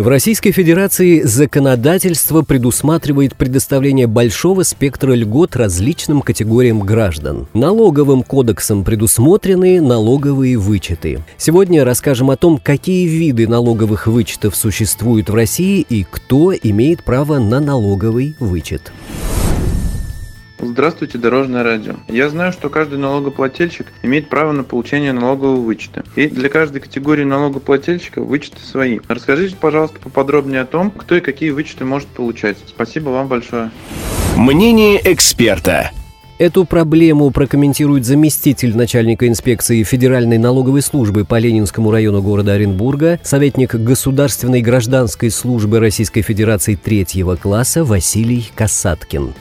В Российской Федерации законодательство предусматривает предоставление большого спектра льгот различным категориям граждан. Налоговым кодексом предусмотрены налоговые вычеты. Сегодня расскажем о том, какие виды налоговых вычетов существуют в России и кто имеет право на налоговый вычет. Здравствуйте, Дорожное радио. Я знаю, что каждый налогоплательщик имеет право на получение налогового вычета. И для каждой категории налогоплательщика вычеты свои. Расскажите, пожалуйста, поподробнее о том, кто и какие вычеты может получать. Спасибо вам большое. Мнение эксперта. Эту проблему прокомментирует заместитель начальника инспекции Федеральной налоговой службы по Ленинскому району города Оренбурга, советник Государственной гражданской службы Российской Федерации третьего класса Василий Касаткин.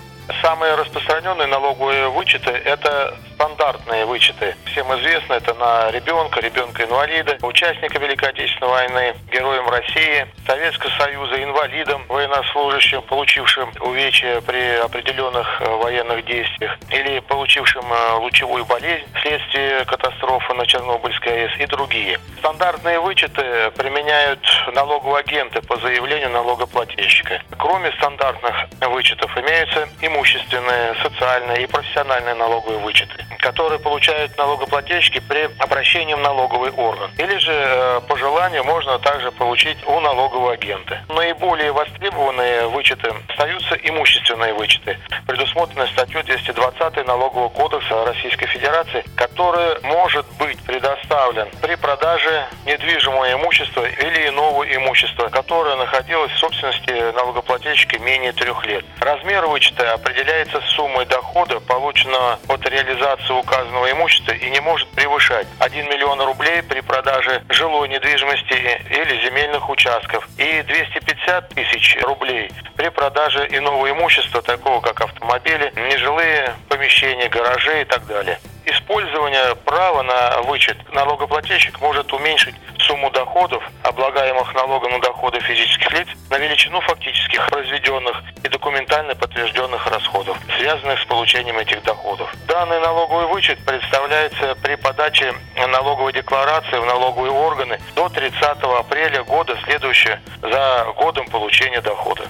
Самые распространенные налоговые вычеты – это стандартные вычеты. Всем известно, это на ребенка, ребенка-инвалида, участника Великой Отечественной войны, героем России, Советского Союза, инвалидом, военнослужащим, получившим увечья при определенных э, военных действиях или получившим э, лучевую болезнь вследствие катастрофы на Чернобыльской АЭС и другие. Стандартные вычеты применяют налоговые агенты по заявлению налогоплательщика. Кроме стандартных вычетов имеются имущественные, социальные и профессиональные налоговые вычеты которые получают налогоплательщики при обращении в налоговый орган. Или же э, по желанию можно также получить у налогового агента. Наиболее востребованные вычеты остаются имущественные вычеты, предусмотренные статьей 220 Налогового кодекса Российской Федерации, который может быть предоставлен при продаже недвижимого имущества или иного имущества, которое находилось в собственности налогоплательщика менее трех лет. Размер вычета определяется суммой дохода, полученного от реализации реализацию указанного имущества и не может превышать 1 миллион рублей при продаже жилой недвижимости или земельных участков и 250 тысяч рублей при продаже иного имущества, такого как автомобили, нежилые помещения, гаражи и так далее. Использование права на вычет налогоплательщик может уменьшить сумму доходов, облагаемых налогом на доходы физических лиц, на величину фактических произведенных и документально подтвержденных расходов, связанных с получением этих доходов. Данный налоговый вычет представляется при подаче налоговой декларации в налоговые органы до 30 апреля года, следующего за годом получения дохода.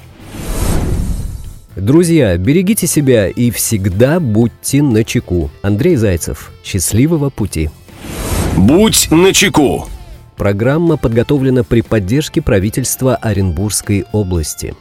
Друзья, берегите себя и всегда будьте на чеку. Андрей Зайцев. Счастливого пути. Будь на чеку. Программа подготовлена при поддержке правительства Оренбургской области.